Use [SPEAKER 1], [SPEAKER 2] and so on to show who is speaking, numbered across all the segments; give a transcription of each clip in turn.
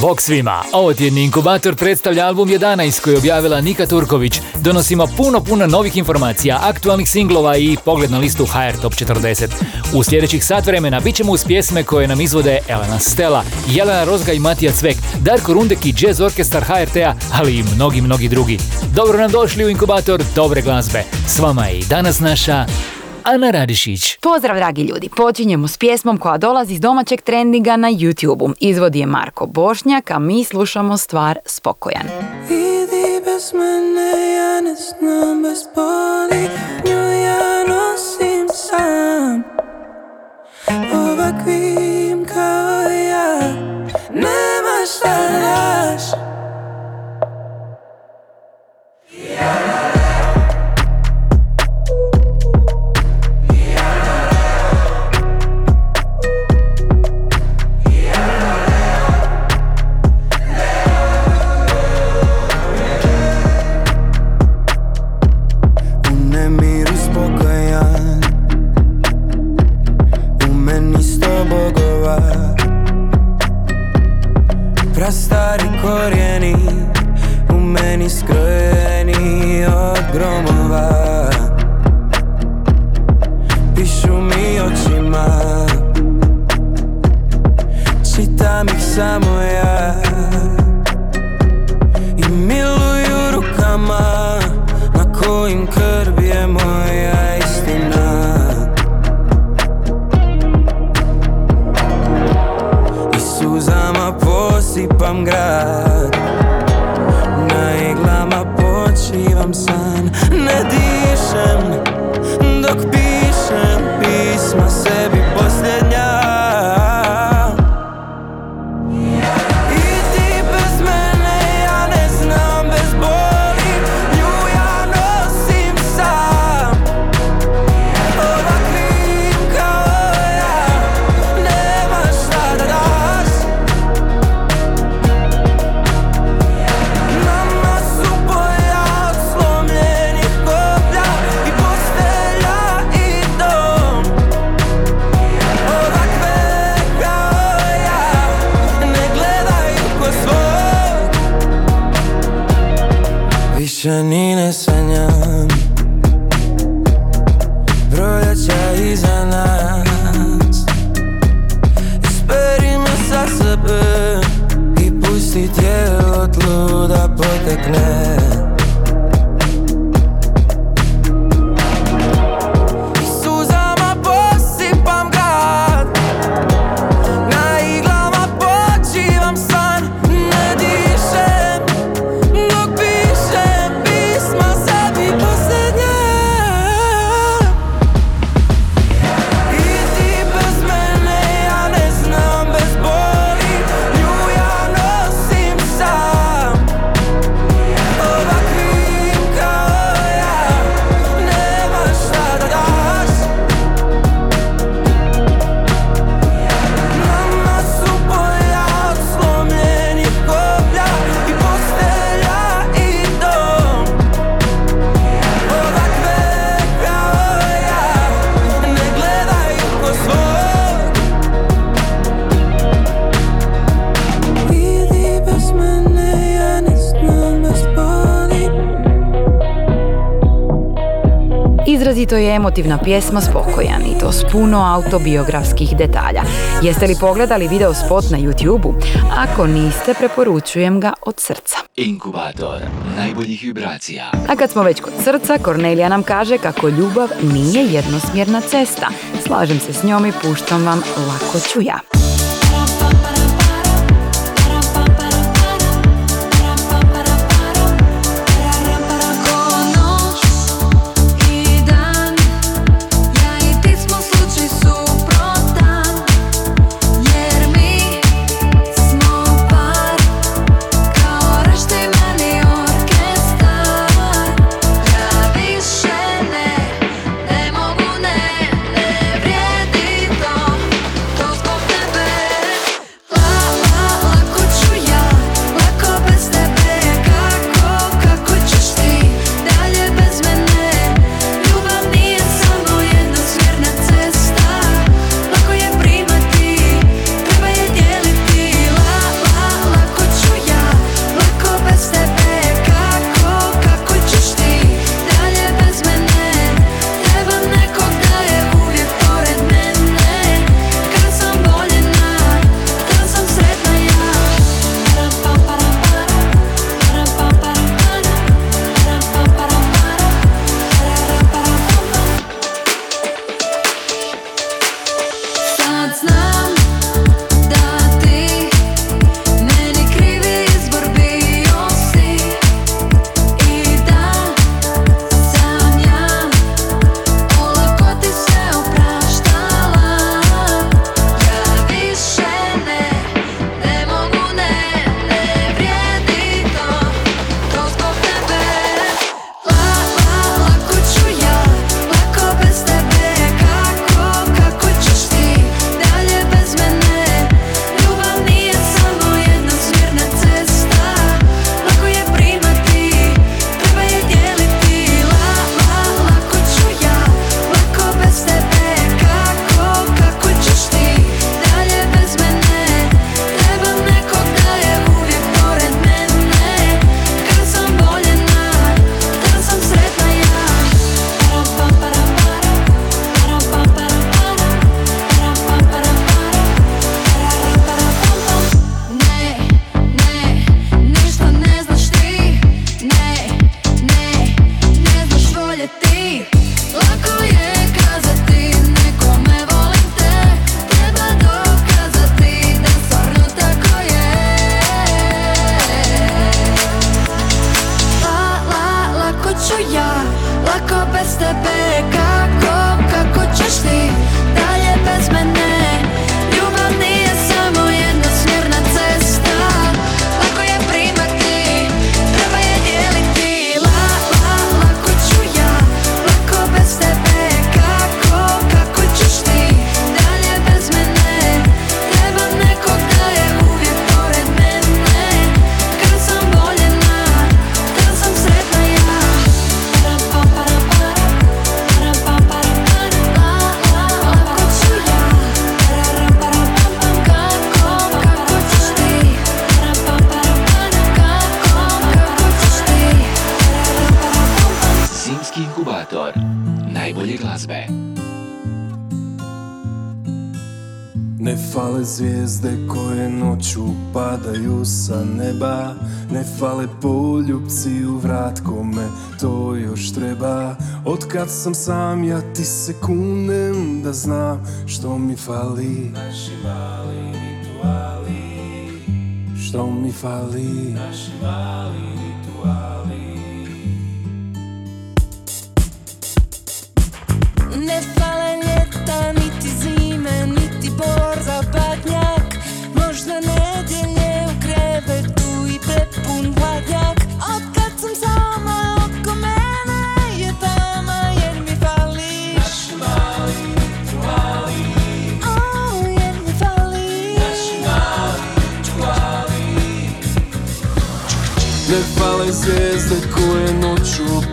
[SPEAKER 1] Bog svima, ovo tjedni inkubator predstavlja album 11 koji je objavila Nika Turković. Donosimo puno, puno novih informacija, aktualnih singlova i pogled na listu HR Top 40. U sljedećih sat vremena bit ćemo uz pjesme koje nam izvode Elena Stela, Jelena Rozga i Matija Cvek, Darko Rundek i Jazz Orkestar HRT-a, ali i mnogi, mnogi drugi. Dobro nam došli u inkubator dobre glazbe. S vama je i danas naša Ana Radišić.
[SPEAKER 2] Pozdrav dragi ljudi, počinjemo s pjesmom koja dolazi iz domaćeg trendinga na YouTube-u. Izvodi je Marko Bošnjak, a mi slušamo stvar Spokojan.
[SPEAKER 3] Vidi bez mene, ja ne znam bez boli, nju ja nosim sam. Ovakvim kao ja, nema šta daš.
[SPEAKER 4] U korijeni U meni skrojeni od gromova
[SPEAKER 2] Izrazito je emotivna pjesma Spokojan i to s puno autobiografskih detalja. Jeste li pogledali video spot na YouTube-u? Ako niste, preporučujem ga od srca.
[SPEAKER 5] Inkubator najboljih vibracija.
[SPEAKER 2] A kad smo već kod srca, Kornelija nam kaže kako ljubav nije jednosmjerna cesta. Slažem se s njom i puštam vam Lako ću ja.
[SPEAKER 6] Sam sam ja ti
[SPEAKER 7] se kunem da znam što mi fali. Naši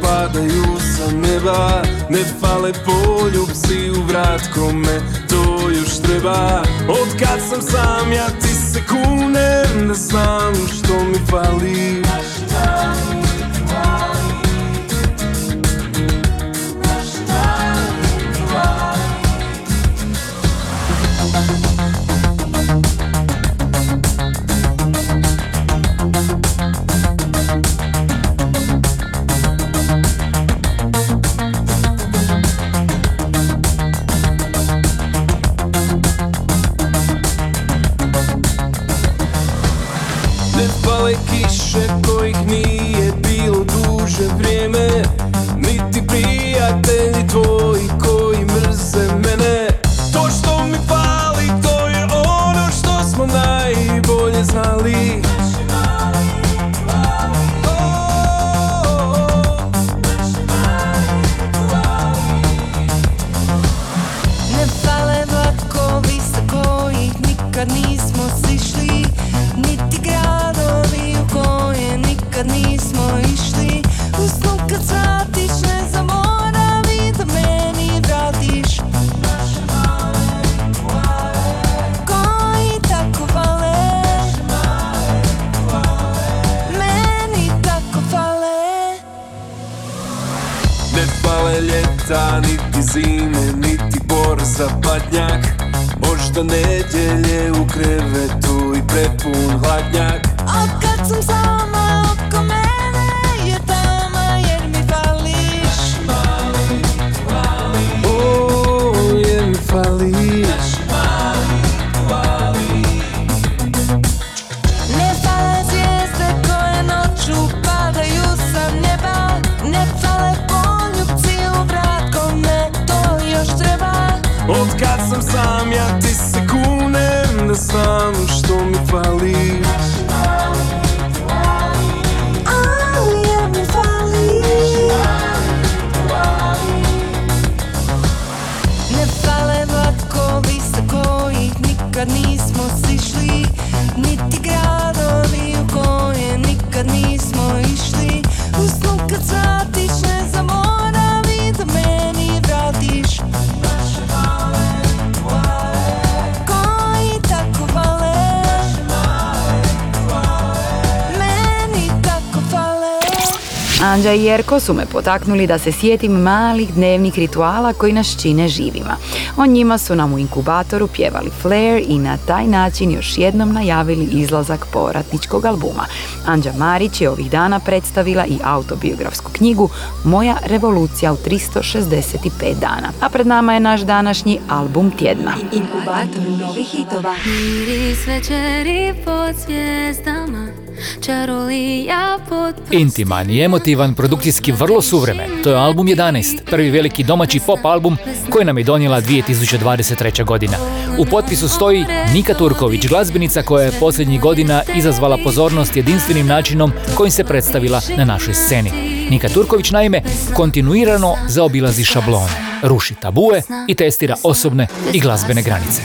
[SPEAKER 7] padaju sa neba Ne fale poljubci u vrat kome to još treba. Otkad sam sam ja ti se kunem da znam što mi fali ljeta, niti zime, niti borza padnjak Možda nedjelje u krevetu i prepun hladnjak.
[SPEAKER 6] A kad sam sama
[SPEAKER 7] znam što mi fali.
[SPEAKER 6] Ne nikad nismo sišli
[SPEAKER 2] Anđa i Jerko su me potaknuli da se sjetim malih dnevnih rituala koji nas čine živima. O njima su nam u inkubatoru pjevali Flair i na taj način još jednom najavili izlazak povratničkog albuma. Anđa Marić je ovih dana predstavila i autobiografsku knjigu Moja revolucija u 365 dana. A pred nama je naš današnji album tjedna.
[SPEAKER 6] Miris večeri pod zvijezdama
[SPEAKER 1] Intiman i emotivan, produkcijski vrlo suvremen. To je album 11, prvi veliki domaći pop album koji nam je donijela 2023. godina. U potpisu stoji Nika Turković, glazbenica koja je posljednjih godina izazvala pozornost jedinstvenim načinom kojim se predstavila na našoj sceni. Nika Turković naime kontinuirano zaobilazi šablone, ruši tabue i testira osobne i glazbene granice.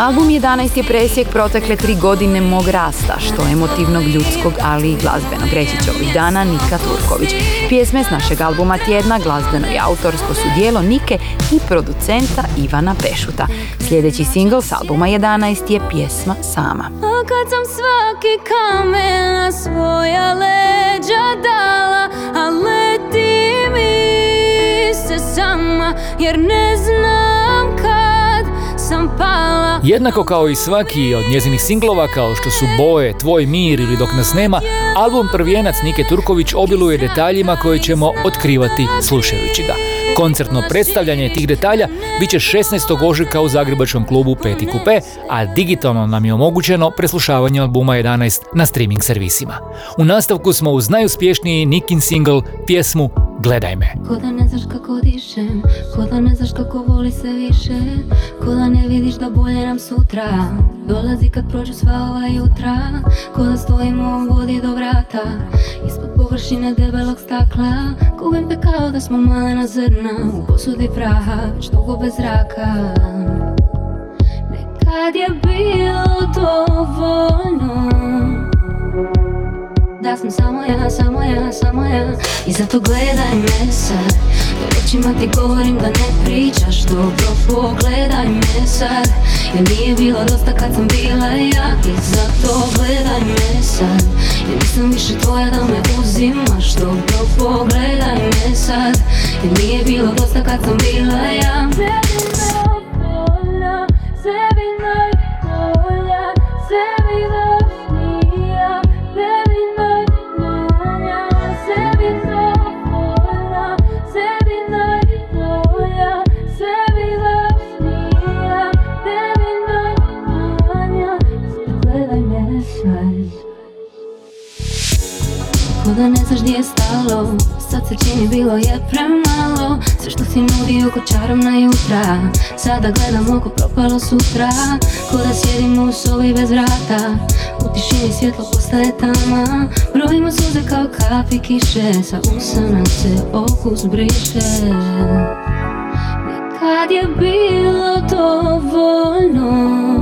[SPEAKER 2] Album 11 je presjek protekle tri godine mog rasta, što emotivnog, ljudskog, ali i glazbenog. Reći će ovih dana Nika Turković. Pjesme s našeg albuma Tjedna, glazbeno i autorsko su dijelo Nike i producenta Ivana Pešuta. Sljedeći singl s albuma 11 je pjesma Sama.
[SPEAKER 3] A kad sam svaki kamen na svoja leđa dala, a leti mi se sama, jer ne znam sam pala.
[SPEAKER 1] Jednako kao i svaki od njezinih singlova kao što su Boje, Tvoj mir ili Dok nas nema, album Prvijenac Nike Turković obiluje detaljima koje ćemo otkrivati slušajući ga. Koncertno predstavljanje tih detalja bit će 16. ožujka u zagrebačkom klubu Peti Kupe, a digitalno nam je omogućeno preslušavanje albuma 11 na streaming servisima. U nastavku smo uz najuspješniji Nikin single pjesmu Gledaj me.
[SPEAKER 3] Ko da ne znaš kako dišem, ko da ne znaš kako voli se više, ko da ne vidiš da bolje nam sutra. Dolazi kad prođu sva ova jutra, ko da stojimo u vodi do vrata, ispod površine debelog stakla, gubim te kao da smo malena zrna, u posudi praha, već dugo bez zraka. Nekad je bilo dovoljno da sam samo ja, samo ja, samo ja. I zato gledaj me sad. Jer očima ti govorim da ne pričaš dobro Pogledaj me sad. Jer nije bilo dosta kad sam bila ja. I zato gledaj me sad. Jer nisam više tvoja da me uzimaš Dobro pogledaj me sad. Jer nije bilo dosta kad sam bila ja. Sebi najbolja, sebi da ne znaš gdje je stalo. Sad se čini bilo je premalo. Sve što si nudio ko čarovna jutra. Sada gledam oko propalo sutra. Ko da sjedimo u sobi bez vrata. U tišini svjetlo postaje tama. Brojimo suze kao kapi kiše. Sa usa nam se okus briše. Nekad je bilo dovoljno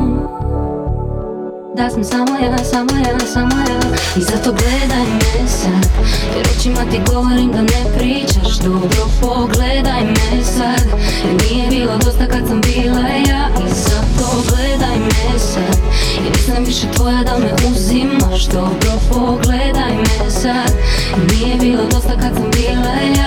[SPEAKER 3] da sam samo ja, samo ja, samo ja. I zato gledaj me sad. Jer očima ti govorim da ne pričaš dobro. Pogledaj me sad. Jer nije bilo dosta kad sam bila ja. I zato gledaj me sad. Jer nisam više tvoja da me uzimaš dobro. Pogledaj me sad. Jer nije bilo dosta kad sam bila ja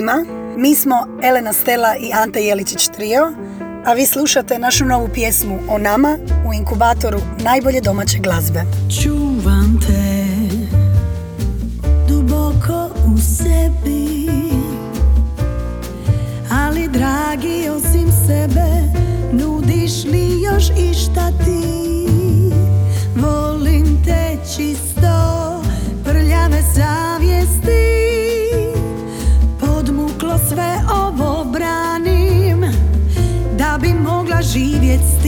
[SPEAKER 8] svima, mi smo Elena Stela i Ante Jeličić Trio, a vi slušate našu novu pjesmu o nama u inkubatoru najbolje domaće glazbe.
[SPEAKER 9] Živjet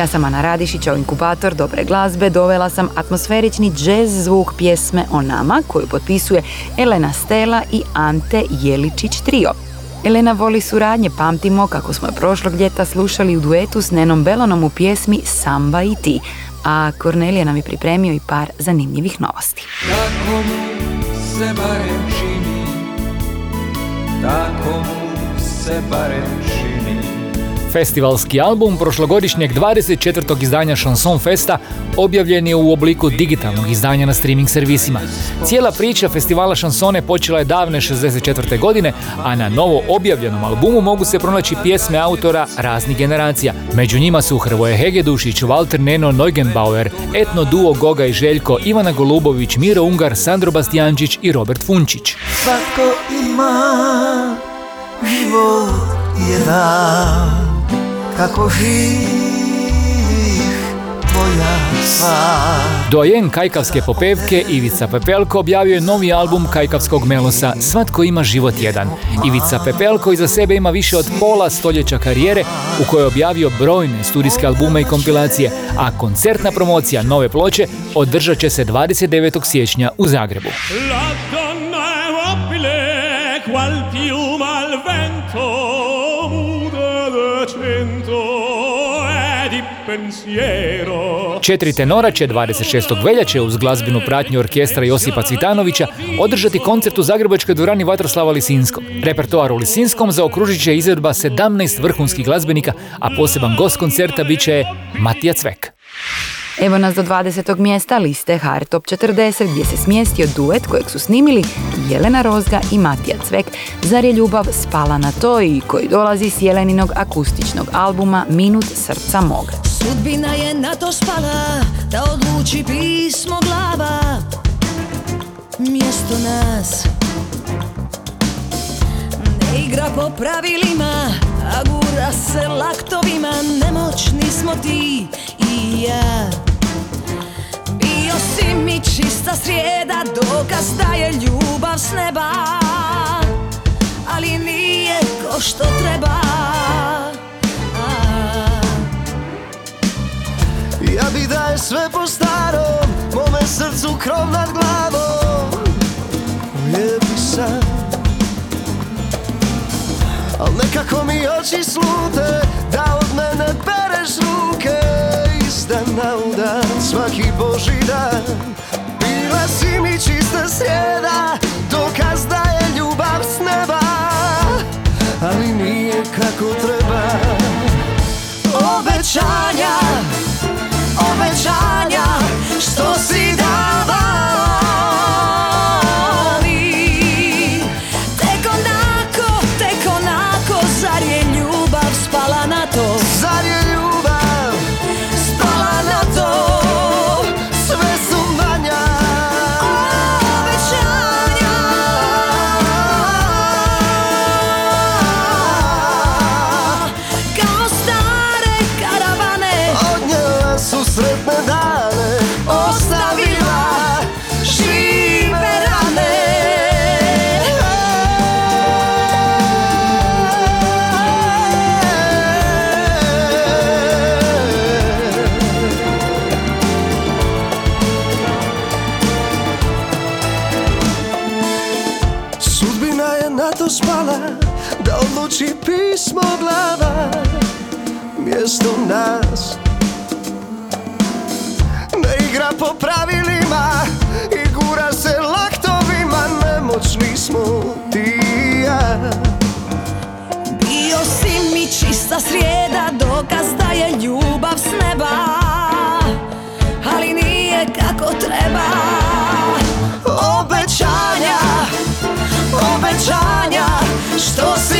[SPEAKER 2] Ja sam Ana Radišić, a u inkubator dobre glazbe dovela sam atmosferični jazz zvuk pjesme o nama koju potpisuje Elena Stela i Ante Jeličić trio. Elena voli suradnje, pamtimo kako smo prošlog ljeta slušali u duetu s Nenom Belonom u pjesmi Samba i ti, a Kornelija nam je pripremio i par zanimljivih novosti.
[SPEAKER 10] Tako mu se barem čini Tako mu se barem čini
[SPEAKER 1] Festivalski album prošlogodišnjeg 24. izdanja Chanson Festa objavljen je u obliku digitalnog izdanja na streaming servisima. Cijela priča festivala Chansone počela je davne 64. godine, a na novo objavljenom albumu mogu se pronaći pjesme autora raznih generacija. Među njima su Hrvoje Hegedušić, Walter Neno Neugenbauer, etno duo Goga i Željko, Ivana Golubović, Miro Ungar, Sandro Bastijančić i Robert Funčić.
[SPEAKER 11] Svatko ima život jedan Kako živih tvoja sva
[SPEAKER 1] Dojen kajkavske popevke Ivica Pepelko objavio je novi album kajkavskog melosa Svatko ima život jedan. Ivica Pepelko iza sebe ima više od pola stoljeća karijere u kojoj je objavio brojne studijske albume i kompilacije, a koncertna promocija nove ploče održat će se 29. siječnja u Zagrebu. Četiri tenora će 26. veljače uz glazbenu pratnju orkestra Josipa Cvitanovića održati koncert u Zagrebačkoj dvorani Vatroslava Lisinskog. Repertoar u Lisinskom zaokružit će izvedba 17 vrhunskih glazbenika, a poseban gost koncerta bit će Matija Cvek.
[SPEAKER 2] Evo nas do 20. mjesta liste HR Top 40 gdje se smjestio duet kojeg su snimili Jelena Rozga i Matija Cvek. Zar je ljubav spala na to i koji dolazi s Jeleninog akustičnog albuma Minut srca mog.
[SPEAKER 9] Sudbina je na to spala da odluči pismo glava Mjesto nas Ne
[SPEAKER 12] igra po pravilima A gura se laktovima Nemoćni smo ti i ja srijeda Dokaz da je ljubav s neba Ali nije ko što treba.
[SPEAKER 11] Ja bi da je sve po starom Mome srcu krov nad glavom. Lijepi san Al nekako mi oči slute Da od mene pereš ruke. Iz dana u dan Svaki boži dan Bila si mi čista srijeda Dokaz da je ljubav s neba Ali nije kako treba.
[SPEAKER 12] Obećanja Obećanja Što si davali
[SPEAKER 11] po pravilima I gura se laktovima Nemoćni smo ti i ja.
[SPEAKER 12] Bio si mi čista srijeda Dokaz da je ljubav s neba Ali nije kako treba. Obećanja Obećanja Što si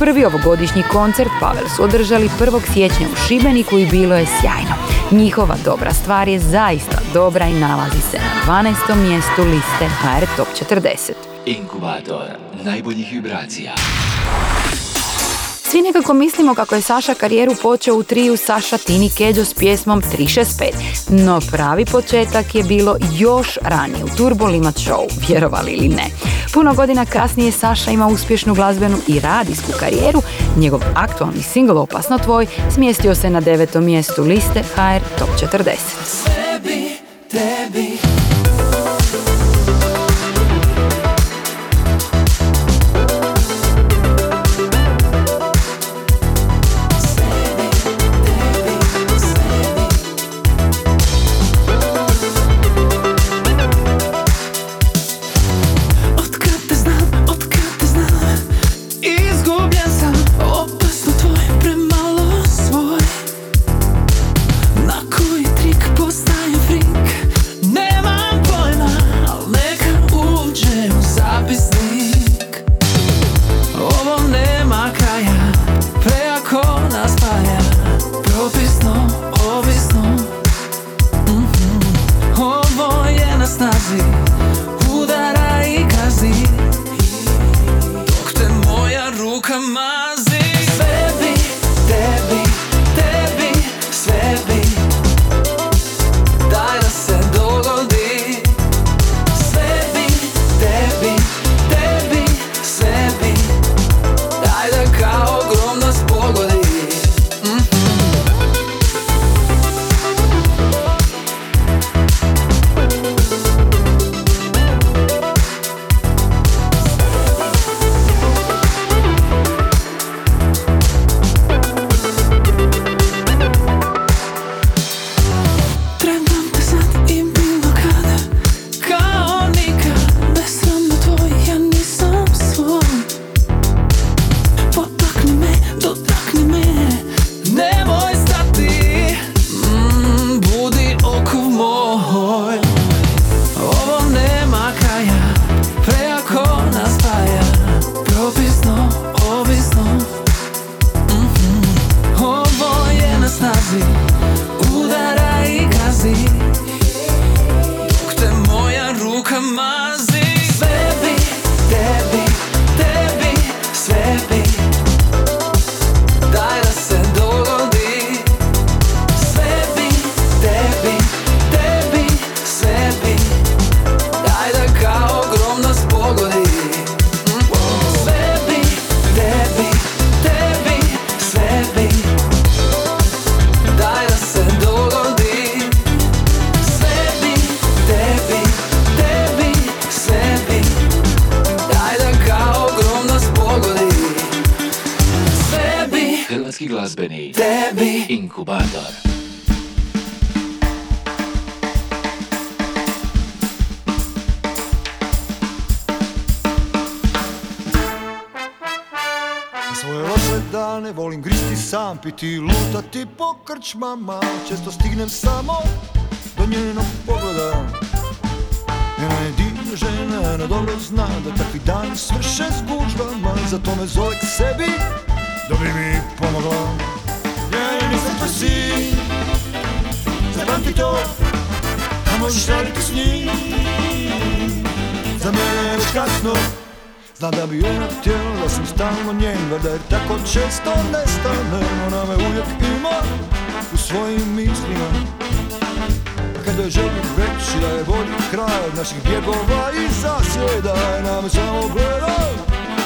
[SPEAKER 2] prvi ovogodišnji koncert Pavel su održali 1. siječnja u Šibeniku i bilo je sjajno. Njihova dobra stvar je zaista dobra i nalazi se na 12. mjestu liste HR Top 40.
[SPEAKER 5] Inkubator najboljih vibracija.
[SPEAKER 2] Svi nekako mislimo kako je Saša karijeru počeo u triju Saša Tini Keđo s pjesmom 365. No pravi početak je bilo još ranije u Turbo Limat Show, vjerovali ili ne. Puno godina kasnije Saša ima uspješnu glazbenu i radijsku karijeru. Njegov aktualni singl Opasno tvoj smjestio se na devetom mjestu liste HR Top 40.
[SPEAKER 13] Tebi, tebi
[SPEAKER 5] glazbeni
[SPEAKER 13] tebi.
[SPEAKER 5] Inkubator.
[SPEAKER 11] Svoje loše dane volim gristi sam, piti lutati po krčmama. Često stignem samo do njenog pogleda. Njena je divna žena Ona dobro zna da takvi dani svrše s gužvama. Zato me zove k sebi da bi mi pomogla. Ja nisam tvoj sin Zapamti to. A možeš raditi s njim. Za mene je već kasno. Zna da bi ona htjela da sam stalno njen Valjda jer tako često nestane Ona me uvijek ima u svojim mislima. Kada je želim reći da je bolji kraj od naših bjegova i zasjeda Ona me samo gleda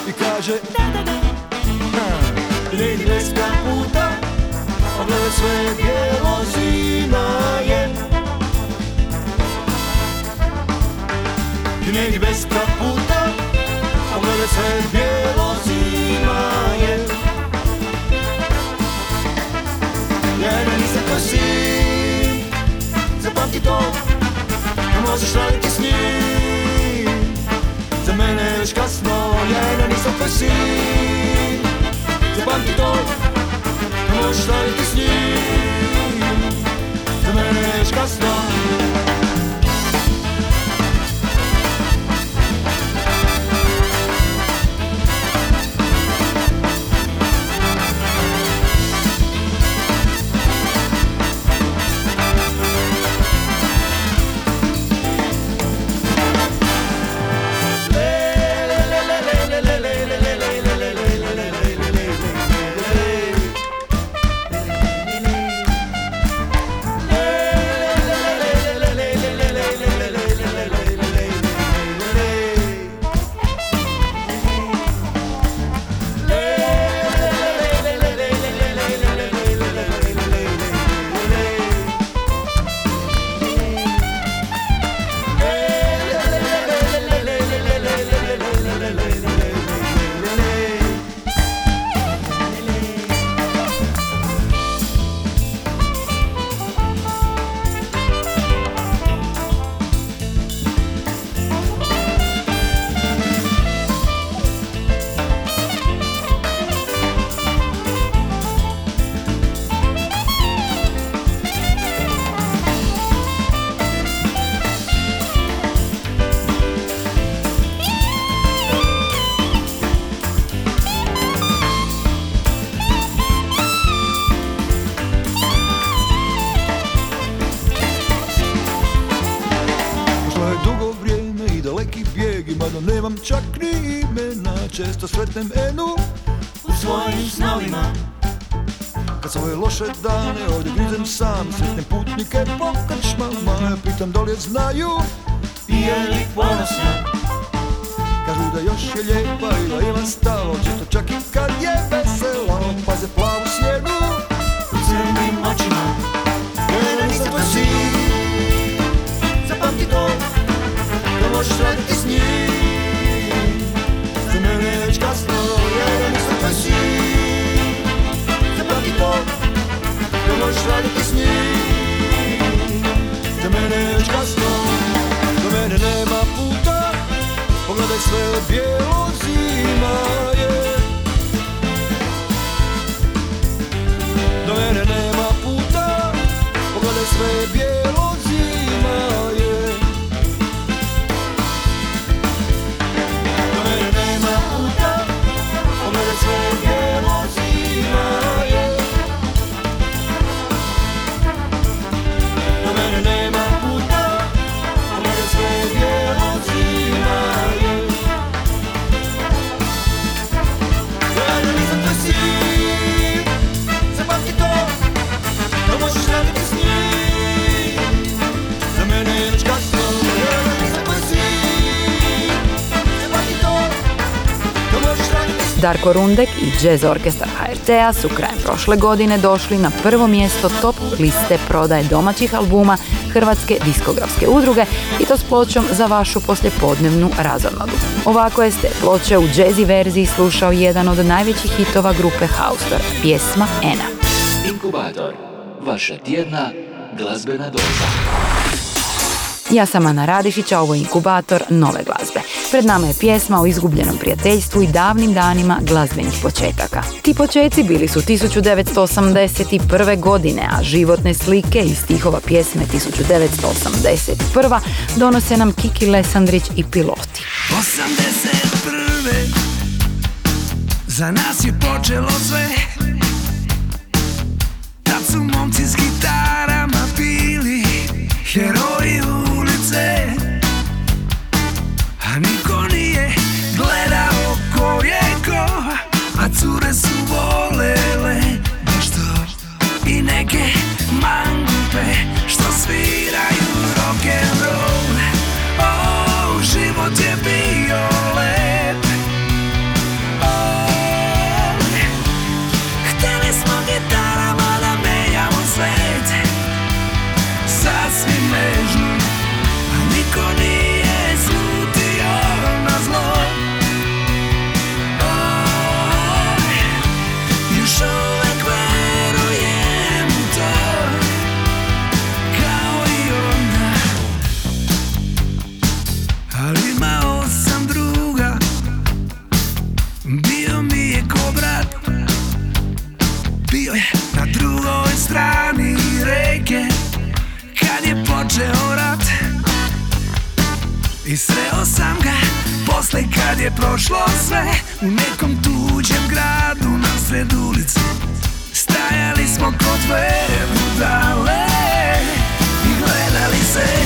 [SPEAKER 11] i kaže da da da Ha, I ne idi bez kaputa Pogledaj sve bijelo zima je. I ne idi bez kaputa Pogledaj sve bijelo zima je. Ja nisam tvoj sin Zapamti to Ne možeš raditi s njim. Za mene već kasno tvoj sin Zapamti to Ne možeš raditi s njim Za mene je već kasno loše dane ovdje grizem sam Sretnem putnike po krčmama Ja pitam da li je znaju i je li ponosna Kažu da još je lijepa i da ima stalo sve
[SPEAKER 2] Darko Rundek i Jazz Orkestar HRT-a su krajem prošle godine došli na prvo mjesto top liste prodaje domaćih albuma Hrvatske diskografske udruge i to s pločom za vašu poslijepodnevnu razonadu. Ovako je s te ploče u jazzy verziji slušao jedan od najvećih hitova grupe Haustor, pjesma Ena.
[SPEAKER 5] Inkubator. Vaša tjedna glazbena doza.
[SPEAKER 2] Ja sam Ana Radišić, a ovo je inkubator nove glazbe. Pred nama je pjesma o izgubljenom prijateljstvu i davnim danima glazbenih početaka. Ti početci bili su 1981. godine, a životne slike iz stihova pjesme 1981. donose nam Kiki Lesandrić i piloti.
[SPEAKER 13] 81. Za nas je počelo sve Tad su momci s gitarama bili heroji I sreo sam ga posle kad je prošlo sve U nekom tuđem gradu na sred ulici Stajali smo kod dve budale I gledali se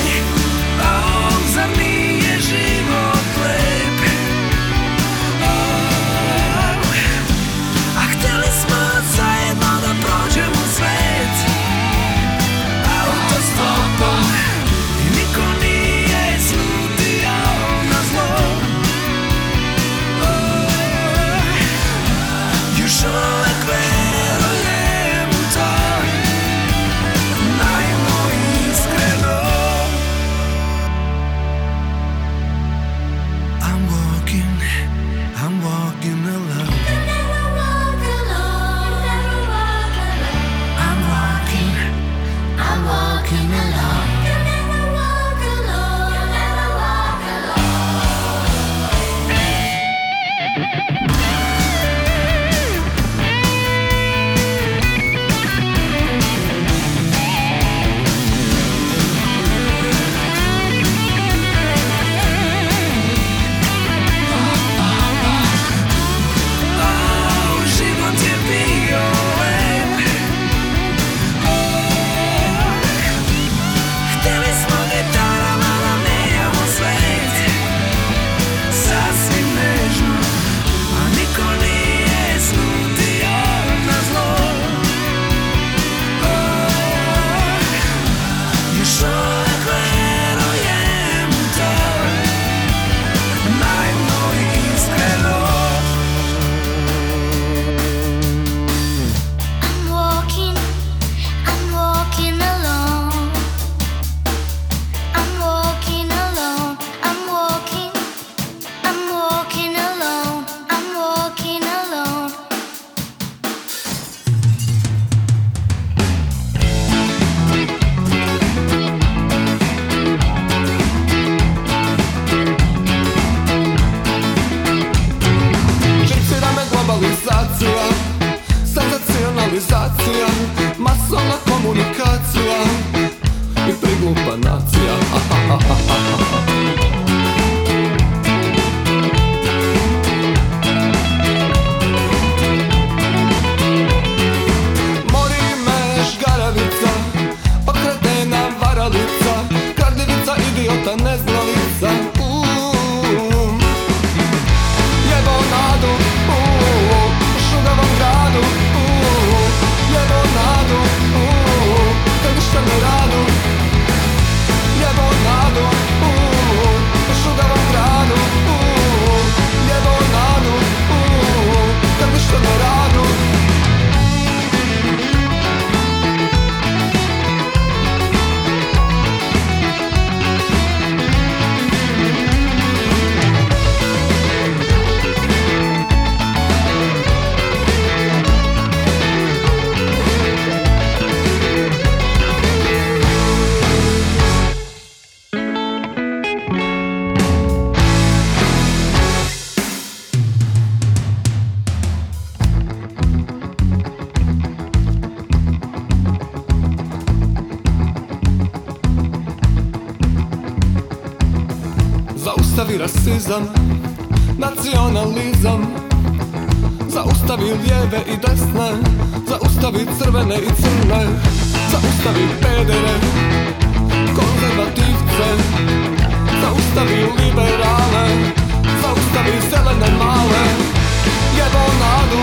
[SPEAKER 14] Zaustavi rasizam, nacionalizam. Zaustavi lijeve i desne Zaustavi crvene i crne. Zaustavi pedere Konzervativce. Zaustavi liberale Zaustavi zelene male. Jebo nadu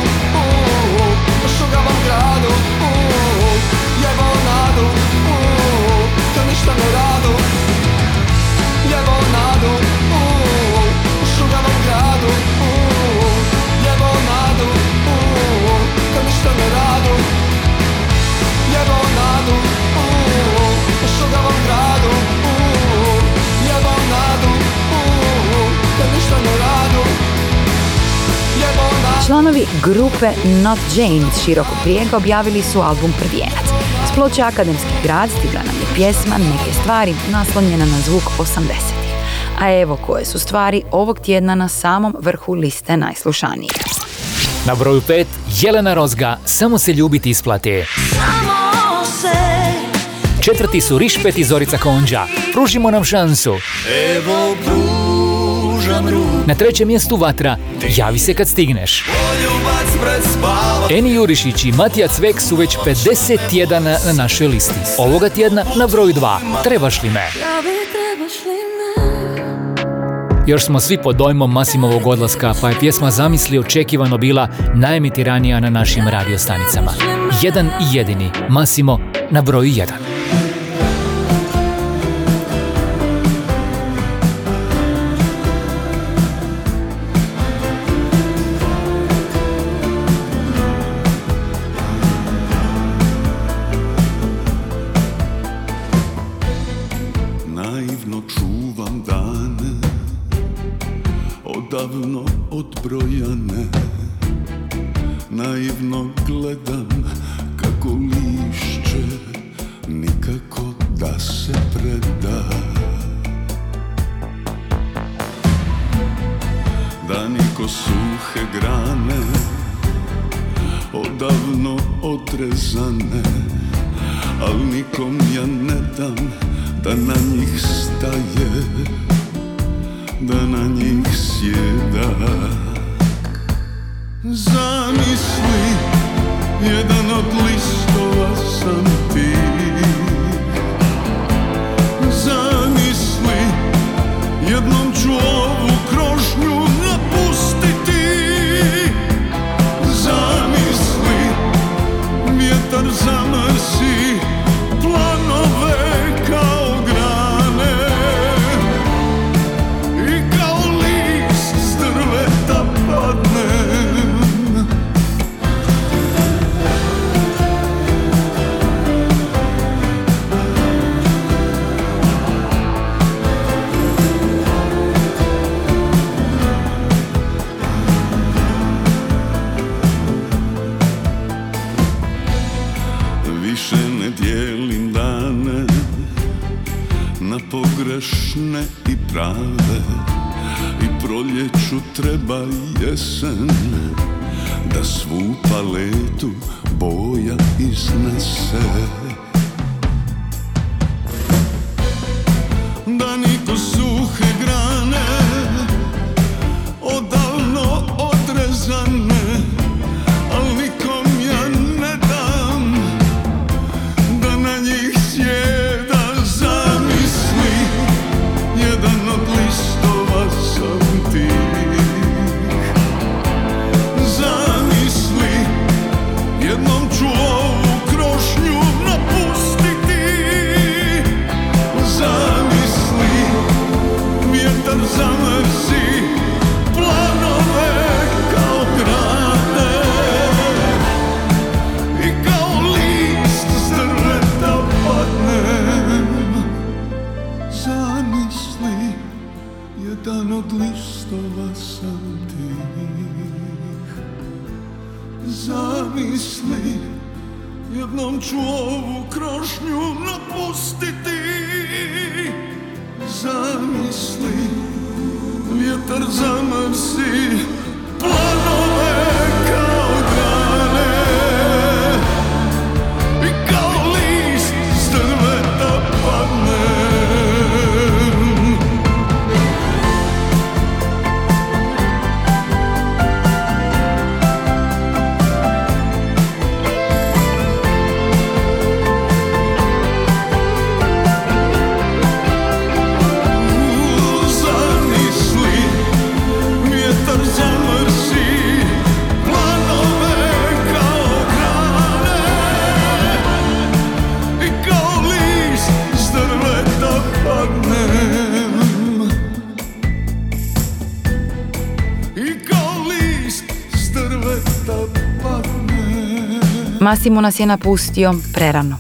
[SPEAKER 14] U šugavom gradu uuu, Jebo nadu uuu, Ka ništa ne radu
[SPEAKER 2] Članovi grupe Not Jane s širokog brijega objavili su album Prvijenac. S ploče Akademski grad stigla je pjesma Neke stvari naslonjena na zvuk 80-ih. A evo koje su stvari ovog tjedna na samom vrhu liste najslušanijih.
[SPEAKER 1] Na broju 5 Jelena Rozga, Samo se ljubiti isplate. Četvrti su Rišpet i Zorica Konđa, Pružimo nam šansu.
[SPEAKER 15] Evo pružam ruku
[SPEAKER 1] Na trećem mjestu Vatra, Javi se kad stigneš. Eni Jurišić i Matija Cvek su već 50 tjedana na našoj listi. Ovoga tjedna na broju 2, Trebaš li me? Još smo svi pod dojmom Masimovog odlaska, pa je pjesma Zamisli očekivano bila najemitiranija na našim radiostanicama. Jedan i jedini, Masimo na broju 1.
[SPEAKER 16] pogrešne i prave I proljeću treba jesen da svu paletu boja iznese
[SPEAKER 2] Massimo nas je napustio prerano,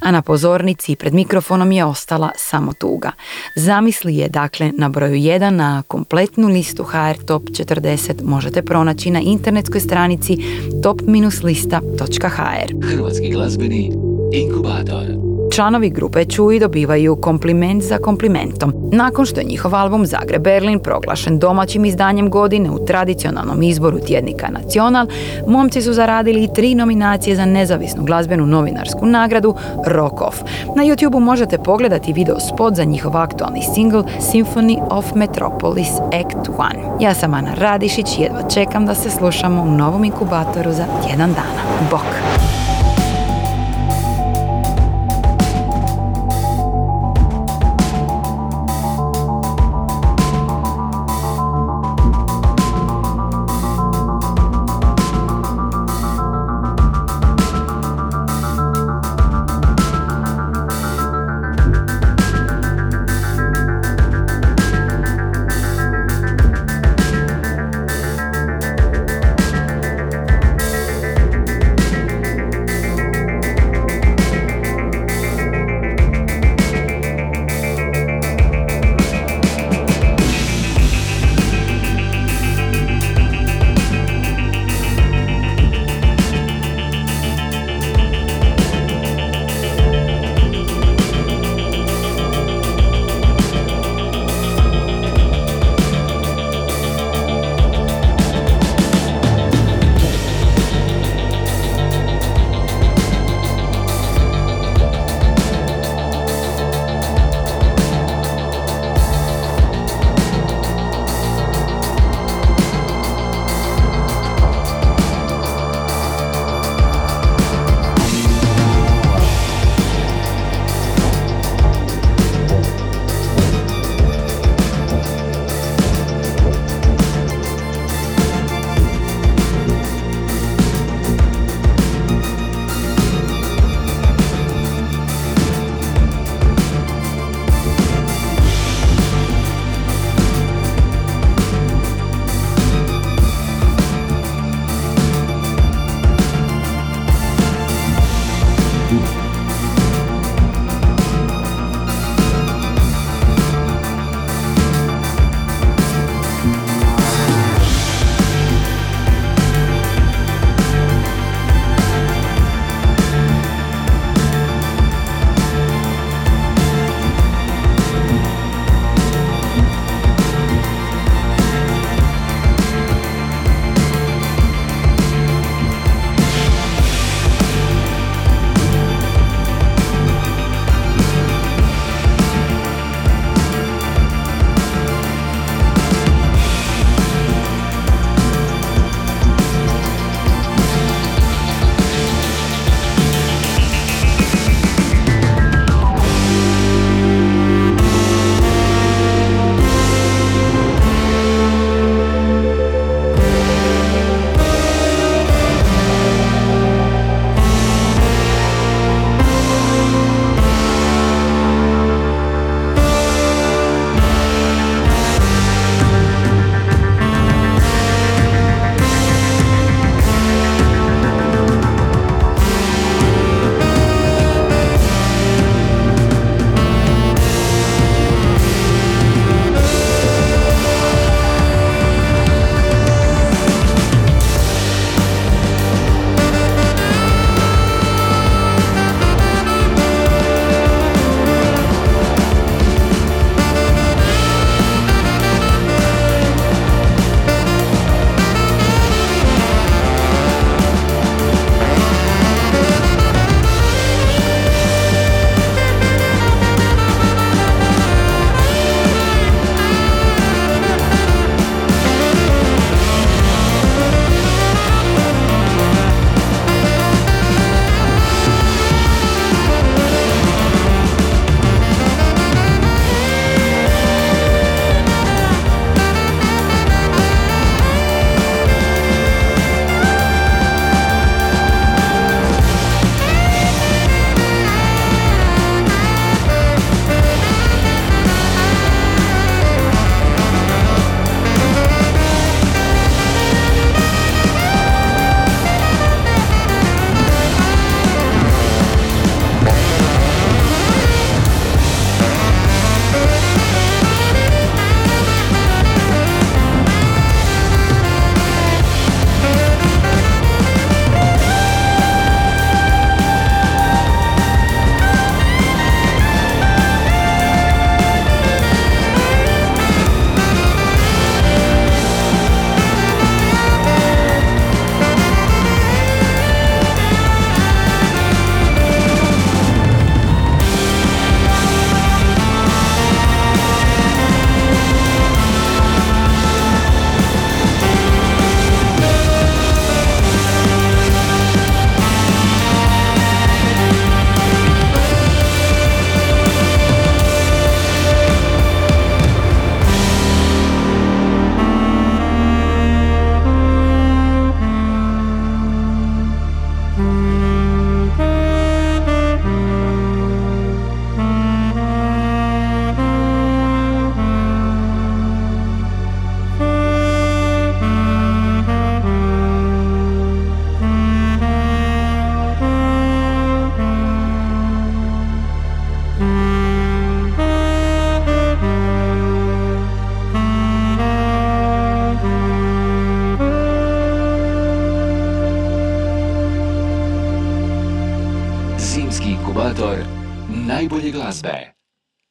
[SPEAKER 2] a na pozornici pred mikrofonom je ostala samo tuga. Zamisli je dakle na broju 1 na kompletnu listu HR Top 40 možete pronaći na internetskoj stranici top-lista.hr.
[SPEAKER 5] Hrvatski glazbeni inkubator.
[SPEAKER 2] Članovi grupe Čuji dobivaju kompliment za komplimentom. Nakon što je njihov album Zagreb Berlin proglašen domaćim izdanjem godine u tradicionalnom izboru tjednika Nacional, momci su zaradili i tri nominacije za nezavisnu glazbenu novinarsku nagradu Rock Off. Na YouTubeu možete pogledati video spot za njihov aktualni single Symphony of Metropolis Act 1. Ja sam Ana Radišić, jedva čekam da se slušamo u novom inkubatoru za tjedan dana. Bok!